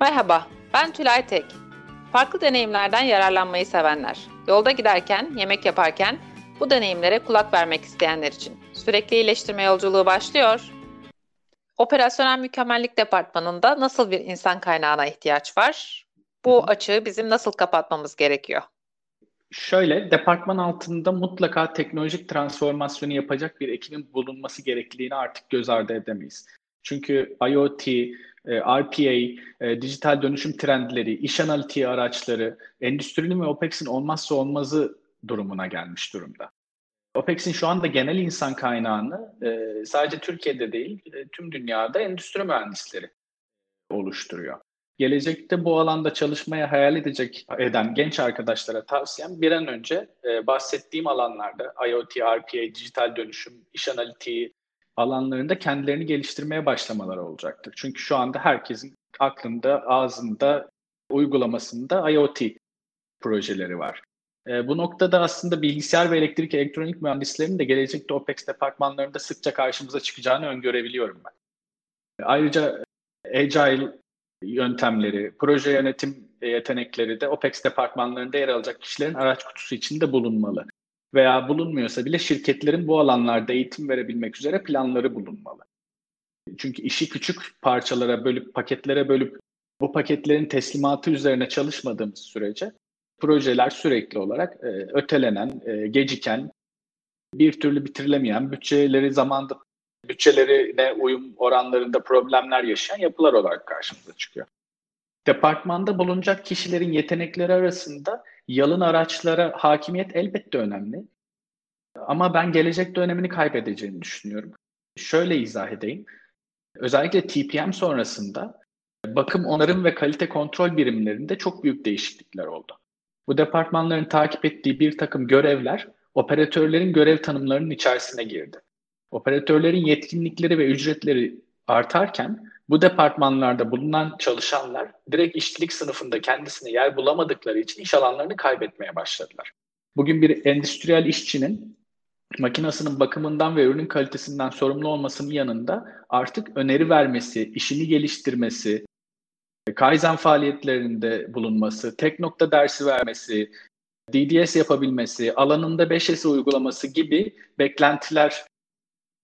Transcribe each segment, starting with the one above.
Merhaba, ben Tülay Tek. Farklı deneyimlerden yararlanmayı sevenler, yolda giderken, yemek yaparken bu deneyimlere kulak vermek isteyenler için sürekli iyileştirme yolculuğu başlıyor. Operasyonel mükemmellik departmanında nasıl bir insan kaynağına ihtiyaç var? Bu açığı bizim nasıl kapatmamız gerekiyor? Şöyle, departman altında mutlaka teknolojik transformasyonu yapacak bir ekibin bulunması gerekliliğini artık göz ardı edemeyiz. Çünkü IoT, RPA, e, dijital dönüşüm trendleri, iş analitiği araçları, endüstrinin ve OPEX'in olmazsa olmazı durumuna gelmiş durumda. OPEX'in şu anda genel insan kaynağını e, sadece Türkiye'de değil, tüm dünyada endüstri mühendisleri oluşturuyor. Gelecekte bu alanda çalışmaya hayal edecek eden genç arkadaşlara tavsiyem bir an önce bahsettiğim alanlarda IoT, RPA, dijital dönüşüm, iş analitiği, alanlarında kendilerini geliştirmeye başlamaları olacaktır. Çünkü şu anda herkesin aklında, ağzında, uygulamasında IoT projeleri var. E, bu noktada aslında bilgisayar ve elektrik elektronik mühendislerinin de gelecekte OPEX departmanlarında sıkça karşımıza çıkacağını öngörebiliyorum ben. Ayrıca Agile yöntemleri, proje yönetim yetenekleri de OPEX departmanlarında yer alacak kişilerin araç kutusu içinde bulunmalı veya bulunmuyorsa bile şirketlerin bu alanlarda eğitim verebilmek üzere planları bulunmalı. Çünkü işi küçük parçalara bölüp, paketlere bölüp bu paketlerin teslimatı üzerine çalışmadığımız sürece projeler sürekli olarak e, ötelenen, e, geciken, bir türlü bitirilemeyen, bütçeleri zamanda bütçelerine uyum oranlarında problemler yaşayan yapılar olarak karşımıza çıkıyor. Departmanda bulunacak kişilerin yetenekleri arasında Yalın araçlara hakimiyet elbette önemli. Ama ben gelecek dönemini kaybedeceğini düşünüyorum. Şöyle izah edeyim. Özellikle TPM sonrasında bakım, onarım ve kalite kontrol birimlerinde çok büyük değişiklikler oldu. Bu departmanların takip ettiği bir takım görevler operatörlerin görev tanımlarının içerisine girdi. Operatörlerin yetkinlikleri ve ücretleri artarken bu departmanlarda bulunan çalışanlar direkt işçilik sınıfında kendisine yer bulamadıkları için iş alanlarını kaybetmeye başladılar. Bugün bir endüstriyel işçinin makinasının bakımından ve ürünün kalitesinden sorumlu olmasının yanında artık öneri vermesi, işini geliştirmesi, Kaizen faaliyetlerinde bulunması, tek nokta dersi vermesi, DDS yapabilmesi, alanında 5S uygulaması gibi beklentiler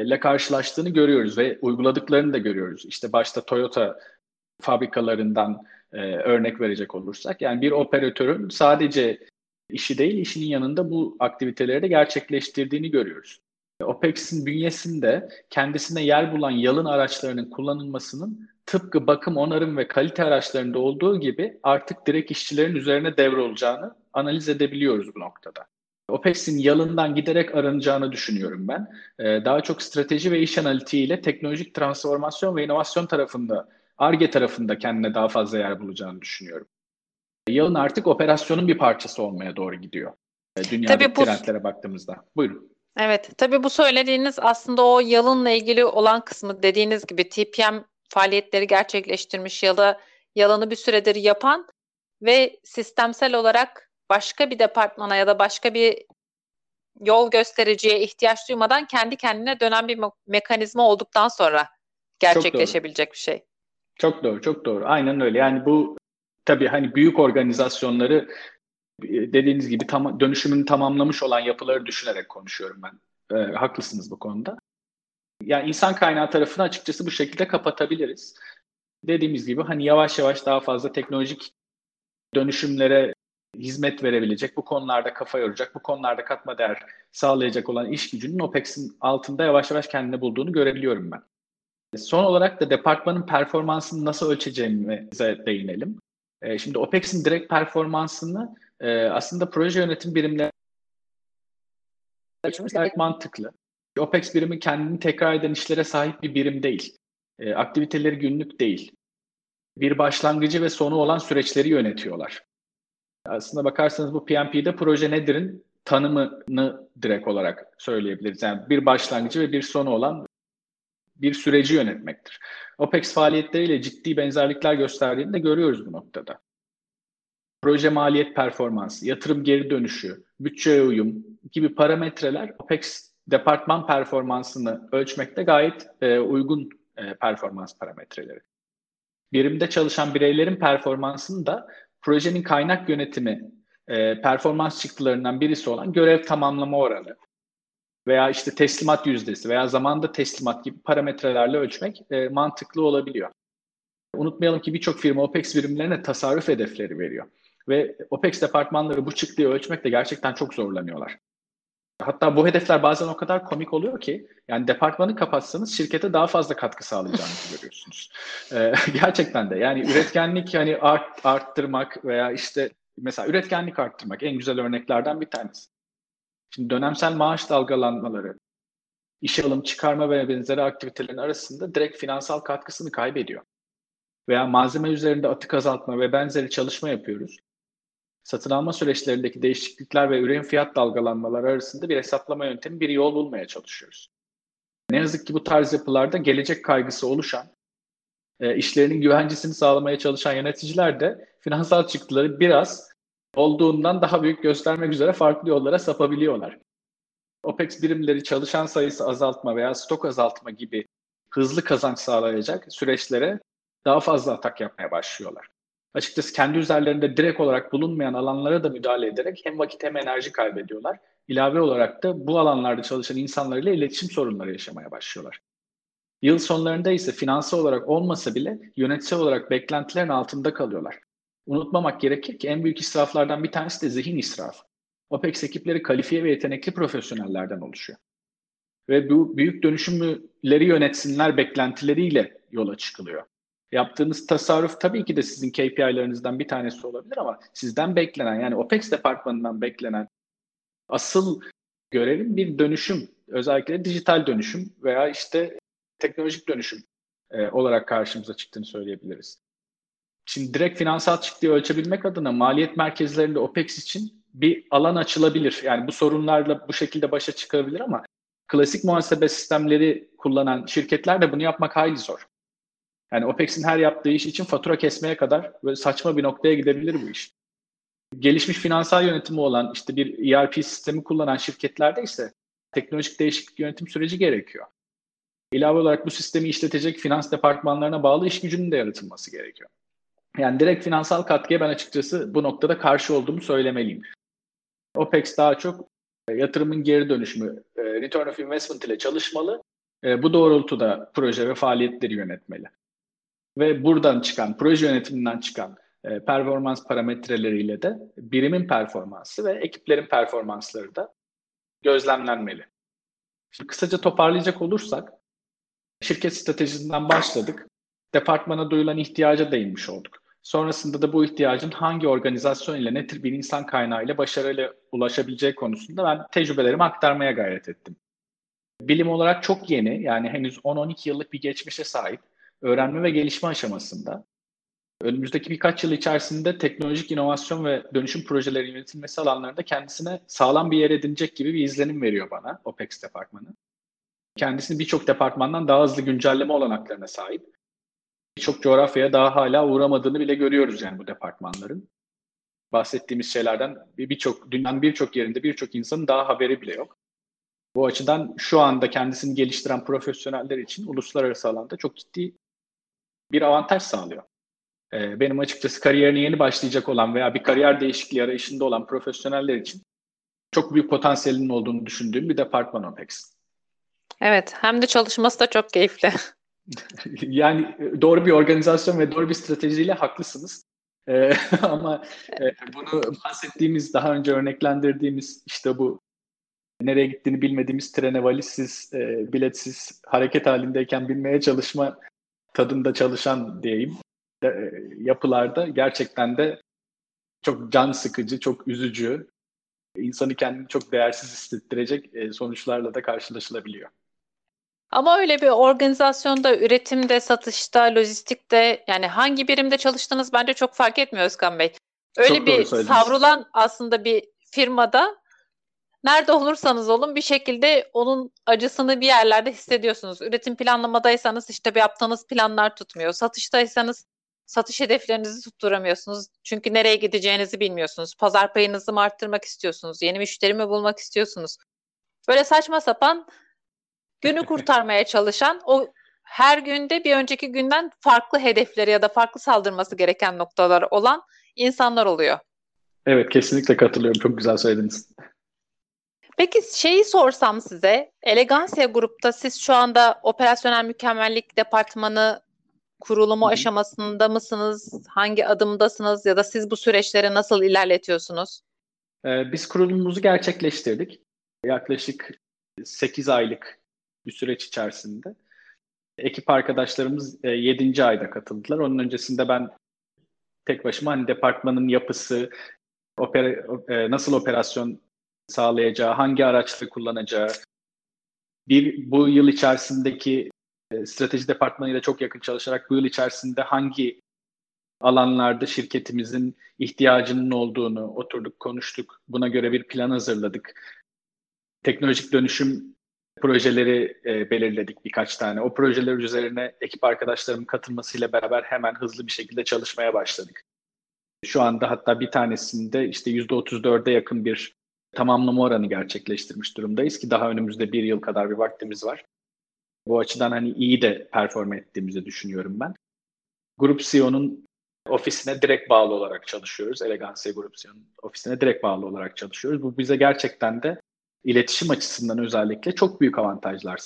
ile karşılaştığını görüyoruz ve uyguladıklarını da görüyoruz. İşte başta Toyota fabrikalarından e, örnek verecek olursak yani bir operatörün sadece işi değil işinin yanında bu aktiviteleri de gerçekleştirdiğini görüyoruz. OPEX'in bünyesinde kendisine yer bulan yalın araçlarının kullanılmasının tıpkı bakım, onarım ve kalite araçlarında olduğu gibi artık direkt işçilerin üzerine devrolacağını analiz edebiliyoruz bu noktada. OPEX'in yalından giderek aranacağını düşünüyorum ben. Ee, daha çok strateji ve iş analitiği ile teknolojik transformasyon ve inovasyon tarafında, ARGE tarafında kendine daha fazla yer bulacağını düşünüyorum. Yalın artık operasyonun bir parçası olmaya doğru gidiyor. Ee, dünyadaki tabii bu, trendlere baktığımızda. Buyurun. Evet, tabii bu söylediğiniz aslında o yalınla ilgili olan kısmı dediğiniz gibi TPM faaliyetleri gerçekleştirmiş ya da yalanı bir süredir yapan ve sistemsel olarak başka bir departmana ya da başka bir yol göstericiye ihtiyaç duymadan kendi kendine dönen bir me- mekanizma olduktan sonra gerçekleşebilecek bir şey. Çok doğru, çok doğru. Aynen öyle. Yani bu tabii hani büyük organizasyonları e, dediğiniz gibi tam, dönüşümünü tamamlamış olan yapıları düşünerek konuşuyorum ben. E, haklısınız bu konuda. Yani insan kaynağı tarafını açıkçası bu şekilde kapatabiliriz. Dediğimiz gibi hani yavaş yavaş daha fazla teknolojik dönüşümlere hizmet verebilecek, bu konularda kafa yoracak, bu konularda katma değer sağlayacak olan iş gücünün OPEX'in altında yavaş yavaş kendini bulduğunu görebiliyorum ben. Son olarak da departmanın performansını nasıl ölçeceğimize değinelim. E, şimdi OPEX'in direkt performansını e, aslında proje yönetim birimleri gayet mantıklı. OPEX birimi kendini tekrar eden işlere sahip bir birim değil. E, aktiviteleri günlük değil. Bir başlangıcı ve sonu olan süreçleri yönetiyorlar. Aslında bakarsanız bu PMP'de proje nedir'in tanımını direkt olarak söyleyebiliriz. Yani bir başlangıcı ve bir sonu olan bir süreci yönetmektir. OPEX faaliyetleriyle ciddi benzerlikler gösterdiğini de görüyoruz bu noktada. Proje maliyet performansı, yatırım geri dönüşü, bütçeye uyum gibi parametreler OPEX departman performansını ölçmekte gayet e, uygun e, performans parametreleri. birimde çalışan bireylerin performansını da projenin kaynak yönetimi e, performans çıktılarından birisi olan görev tamamlama oranı veya işte teslimat yüzdesi veya zamanda teslimat gibi parametrelerle ölçmek e, mantıklı olabiliyor. Unutmayalım ki birçok firma OPEX birimlerine tasarruf hedefleri veriyor. Ve OPEX departmanları bu çıktığı ölçmekte gerçekten çok zorlanıyorlar. Hatta bu hedefler bazen o kadar komik oluyor ki yani departmanı kapatsanız şirkete daha fazla katkı sağlayacağınızı görüyorsunuz. Ee, gerçekten de yani üretkenlik hani art, arttırmak veya işte mesela üretkenlik arttırmak en güzel örneklerden bir tanesi. Şimdi dönemsel maaş dalgalanmaları, işe alım, çıkarma ve benzeri aktivitelerin arasında direkt finansal katkısını kaybediyor. Veya malzeme üzerinde atık azaltma ve benzeri çalışma yapıyoruz satın alma süreçlerindeki değişiklikler ve ürün fiyat dalgalanmaları arasında bir hesaplama yöntemi, bir yol bulmaya çalışıyoruz. Ne yazık ki bu tarz yapılarda gelecek kaygısı oluşan, e, işlerinin güvencesini sağlamaya çalışan yöneticiler de finansal çıktıları biraz olduğundan daha büyük göstermek üzere farklı yollara sapabiliyorlar. OPEX birimleri çalışan sayısı azaltma veya stok azaltma gibi hızlı kazanç sağlayacak süreçlere daha fazla atak yapmaya başlıyorlar açıkçası kendi üzerlerinde direkt olarak bulunmayan alanlara da müdahale ederek hem vakit hem enerji kaybediyorlar. İlave olarak da bu alanlarda çalışan insanlarla iletişim sorunları yaşamaya başlıyorlar. Yıl sonlarında ise finansal olarak olmasa bile yönetsel olarak beklentilerin altında kalıyorlar. Unutmamak gerekir ki en büyük israflardan bir tanesi de zihin israfı. OPEX ekipleri kalifiye ve yetenekli profesyonellerden oluşuyor. Ve bu büyük dönüşümleri yönetsinler beklentileriyle yola çıkılıyor. Yaptığınız tasarruf tabii ki de sizin KPI'lerinizden bir tanesi olabilir ama sizden beklenen yani OPEX departmanından beklenen asıl görevin bir dönüşüm, özellikle dijital dönüşüm veya işte teknolojik dönüşüm e, olarak karşımıza çıktığını söyleyebiliriz. Şimdi direkt finansal çıktığı ölçebilmek adına maliyet merkezlerinde OPEX için bir alan açılabilir. Yani bu sorunlarla bu şekilde başa çıkabilir ama klasik muhasebe sistemleri kullanan şirketler de bunu yapmak hayli zor. Yani OPEX'in her yaptığı iş için fatura kesmeye kadar böyle saçma bir noktaya gidebilir bu iş. Gelişmiş finansal yönetimi olan işte bir ERP sistemi kullanan şirketlerde ise teknolojik değişiklik yönetim süreci gerekiyor. İlave olarak bu sistemi işletecek finans departmanlarına bağlı iş gücünün de yaratılması gerekiyor. Yani direkt finansal katkıya ben açıkçası bu noktada karşı olduğumu söylemeliyim. OPEX daha çok e, yatırımın geri dönüşümü, e, return of investment ile çalışmalı. E, bu doğrultuda proje ve faaliyetleri yönetmeli ve buradan çıkan, proje yönetiminden çıkan e, performans parametreleriyle de birimin performansı ve ekiplerin performansları da gözlemlenmeli. Şimdi kısaca toparlayacak olursak, şirket stratejisinden başladık. Departmana duyulan ihtiyaca değinmiş olduk. Sonrasında da bu ihtiyacın hangi organizasyon ile ne tür bir insan kaynağı ile başarıyla ulaşabileceği konusunda ben tecrübelerimi aktarmaya gayret ettim. Bilim olarak çok yeni yani henüz 10-12 yıllık bir geçmişe sahip öğrenme ve gelişme aşamasında. Önümüzdeki birkaç yıl içerisinde teknolojik inovasyon ve dönüşüm projeleri yönetilmesi alanlarında kendisine sağlam bir yer edinecek gibi bir izlenim veriyor bana OPEX departmanı. Kendisini birçok departmandan daha hızlı güncelleme olanaklarına sahip. Birçok coğrafyaya daha hala uğramadığını bile görüyoruz yani bu departmanların. Bahsettiğimiz şeylerden birçok dünyanın birçok yerinde birçok insanın daha haberi bile yok. Bu açıdan şu anda kendisini geliştiren profesyoneller için uluslararası alanda çok ciddi bir avantaj sağlıyor. Ee, benim açıkçası kariyerine yeni başlayacak olan veya bir kariyer değişikliği arayışında olan profesyoneller için çok büyük potansiyelinin olduğunu düşündüğüm bir departman OPEX. Evet, hem de çalışması da çok keyifli. yani doğru bir organizasyon ve doğru bir stratejiyle haklısınız. Ee, ama e, bunu bahsettiğimiz, daha önce örneklendirdiğimiz işte bu nereye gittiğini bilmediğimiz trene valizsiz, e, biletsiz hareket halindeyken binmeye çalışma tadında çalışan diyeyim e, yapılarda gerçekten de çok can sıkıcı, çok üzücü, insanı kendini çok değersiz hissettirecek e, sonuçlarla da karşılaşılabiliyor. Ama öyle bir organizasyonda, üretimde, satışta, lojistikte yani hangi birimde çalıştığınız bence çok fark etmiyor Özkan Bey. Öyle çok bir savrulan aslında bir firmada nerede olursanız olun bir şekilde onun acısını bir yerlerde hissediyorsunuz. Üretim planlamadaysanız işte bir yaptığınız planlar tutmuyor. Satıştaysanız satış hedeflerinizi tutturamıyorsunuz. Çünkü nereye gideceğinizi bilmiyorsunuz. Pazar payınızı mı arttırmak istiyorsunuz? Yeni müşteri mi bulmak istiyorsunuz? Böyle saçma sapan günü kurtarmaya çalışan o her günde bir önceki günden farklı hedefleri ya da farklı saldırması gereken noktalar olan insanlar oluyor. Evet kesinlikle katılıyorum. Çok güzel söylediniz. Peki şeyi sorsam size, Elegancia Grup'ta siz şu anda operasyonel mükemmellik departmanı kurulumu aşamasında mısınız? Hangi adımdasınız ya da siz bu süreçleri nasıl ilerletiyorsunuz? Ee, biz kurulumumuzu gerçekleştirdik. Yaklaşık 8 aylık bir süreç içerisinde. Ekip arkadaşlarımız 7. E, ayda katıldılar. Onun öncesinde ben tek başıma hani departmanın yapısı, opera, e, nasıl operasyon sağlayacağı, hangi araçları kullanacağı, bir bu yıl içerisindeki e, strateji departmanıyla çok yakın çalışarak bu yıl içerisinde hangi alanlarda şirketimizin ihtiyacının olduğunu oturduk, konuştuk. Buna göre bir plan hazırladık. Teknolojik dönüşüm projeleri e, belirledik birkaç tane. O projeler üzerine ekip arkadaşlarımın katılmasıyla beraber hemen hızlı bir şekilde çalışmaya başladık. Şu anda hatta bir tanesinde işte %34'e yakın bir tamamlama oranı gerçekleştirmiş durumdayız ki daha önümüzde bir yıl kadar bir vaktimiz var. Bu açıdan hani iyi de perform ettiğimizi düşünüyorum ben. Grup CEO'nun ofisine direkt bağlı olarak çalışıyoruz. Elegansiye Grup CEO'nun ofisine direkt bağlı olarak çalışıyoruz. Bu bize gerçekten de iletişim açısından özellikle çok büyük avantajlar.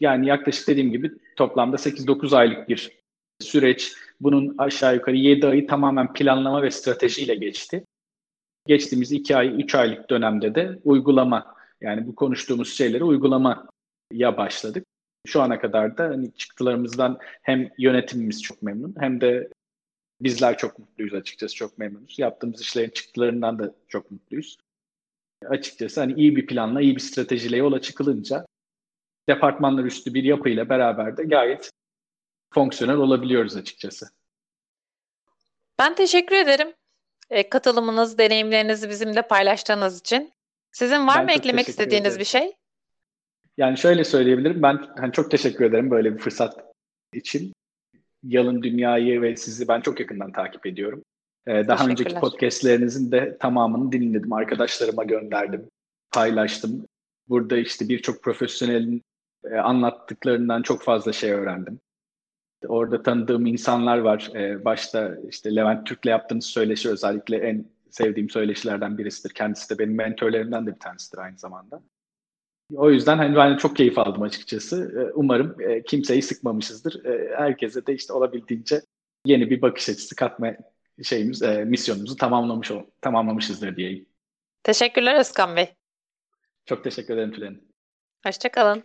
Yani yaklaşık dediğim gibi toplamda 8-9 aylık bir süreç. Bunun aşağı yukarı 7 ayı tamamen planlama ve stratejiyle geçti. Geçtiğimiz 2 ay, 3 aylık dönemde de uygulama yani bu konuştuğumuz şeyleri uygulamaya başladık. Şu ana kadar da hani çıktılarımızdan hem yönetimimiz çok memnun hem de bizler çok mutluyuz açıkçası çok memnunuz. Yaptığımız işlerin çıktılarından da çok mutluyuz. Açıkçası hani iyi bir planla, iyi bir stratejiyle yola çıkılınca departmanlar üstü bir yapıyla beraber de gayet fonksiyonel olabiliyoruz açıkçası. Ben teşekkür ederim. E, katılımınız, deneyimlerinizi bizimle paylaştığınız için. Sizin var ben mı eklemek istediğiniz ederim. bir şey? Yani şöyle söyleyebilirim. Ben hani çok teşekkür ederim böyle bir fırsat için. Yalın Dünya'yı ve sizi ben çok yakından takip ediyorum. Ee, daha önceki podcastlerinizin de tamamını dinledim. Arkadaşlarıma gönderdim, paylaştım. Burada işte birçok profesyonelin e, anlattıklarından çok fazla şey öğrendim. Orada tanıdığım insanlar var. Ee, başta işte Levent Türk'le yaptığınız söyleşi özellikle en sevdiğim söyleşilerden birisidir. Kendisi de benim mentorlarımdan da bir tanesidir aynı zamanda. O yüzden hani ben çok keyif aldım açıkçası. Ee, umarım e, kimseyi sıkmamışızdır. Ee, herkese de işte olabildiğince yeni bir bakış açısı katma şeyimiz, e, misyonumuzu tamamlamış tamamlamışızdır diyeyim. Teşekkürler Özkan Bey. Çok teşekkür ederim Tülin. Hoşçakalın.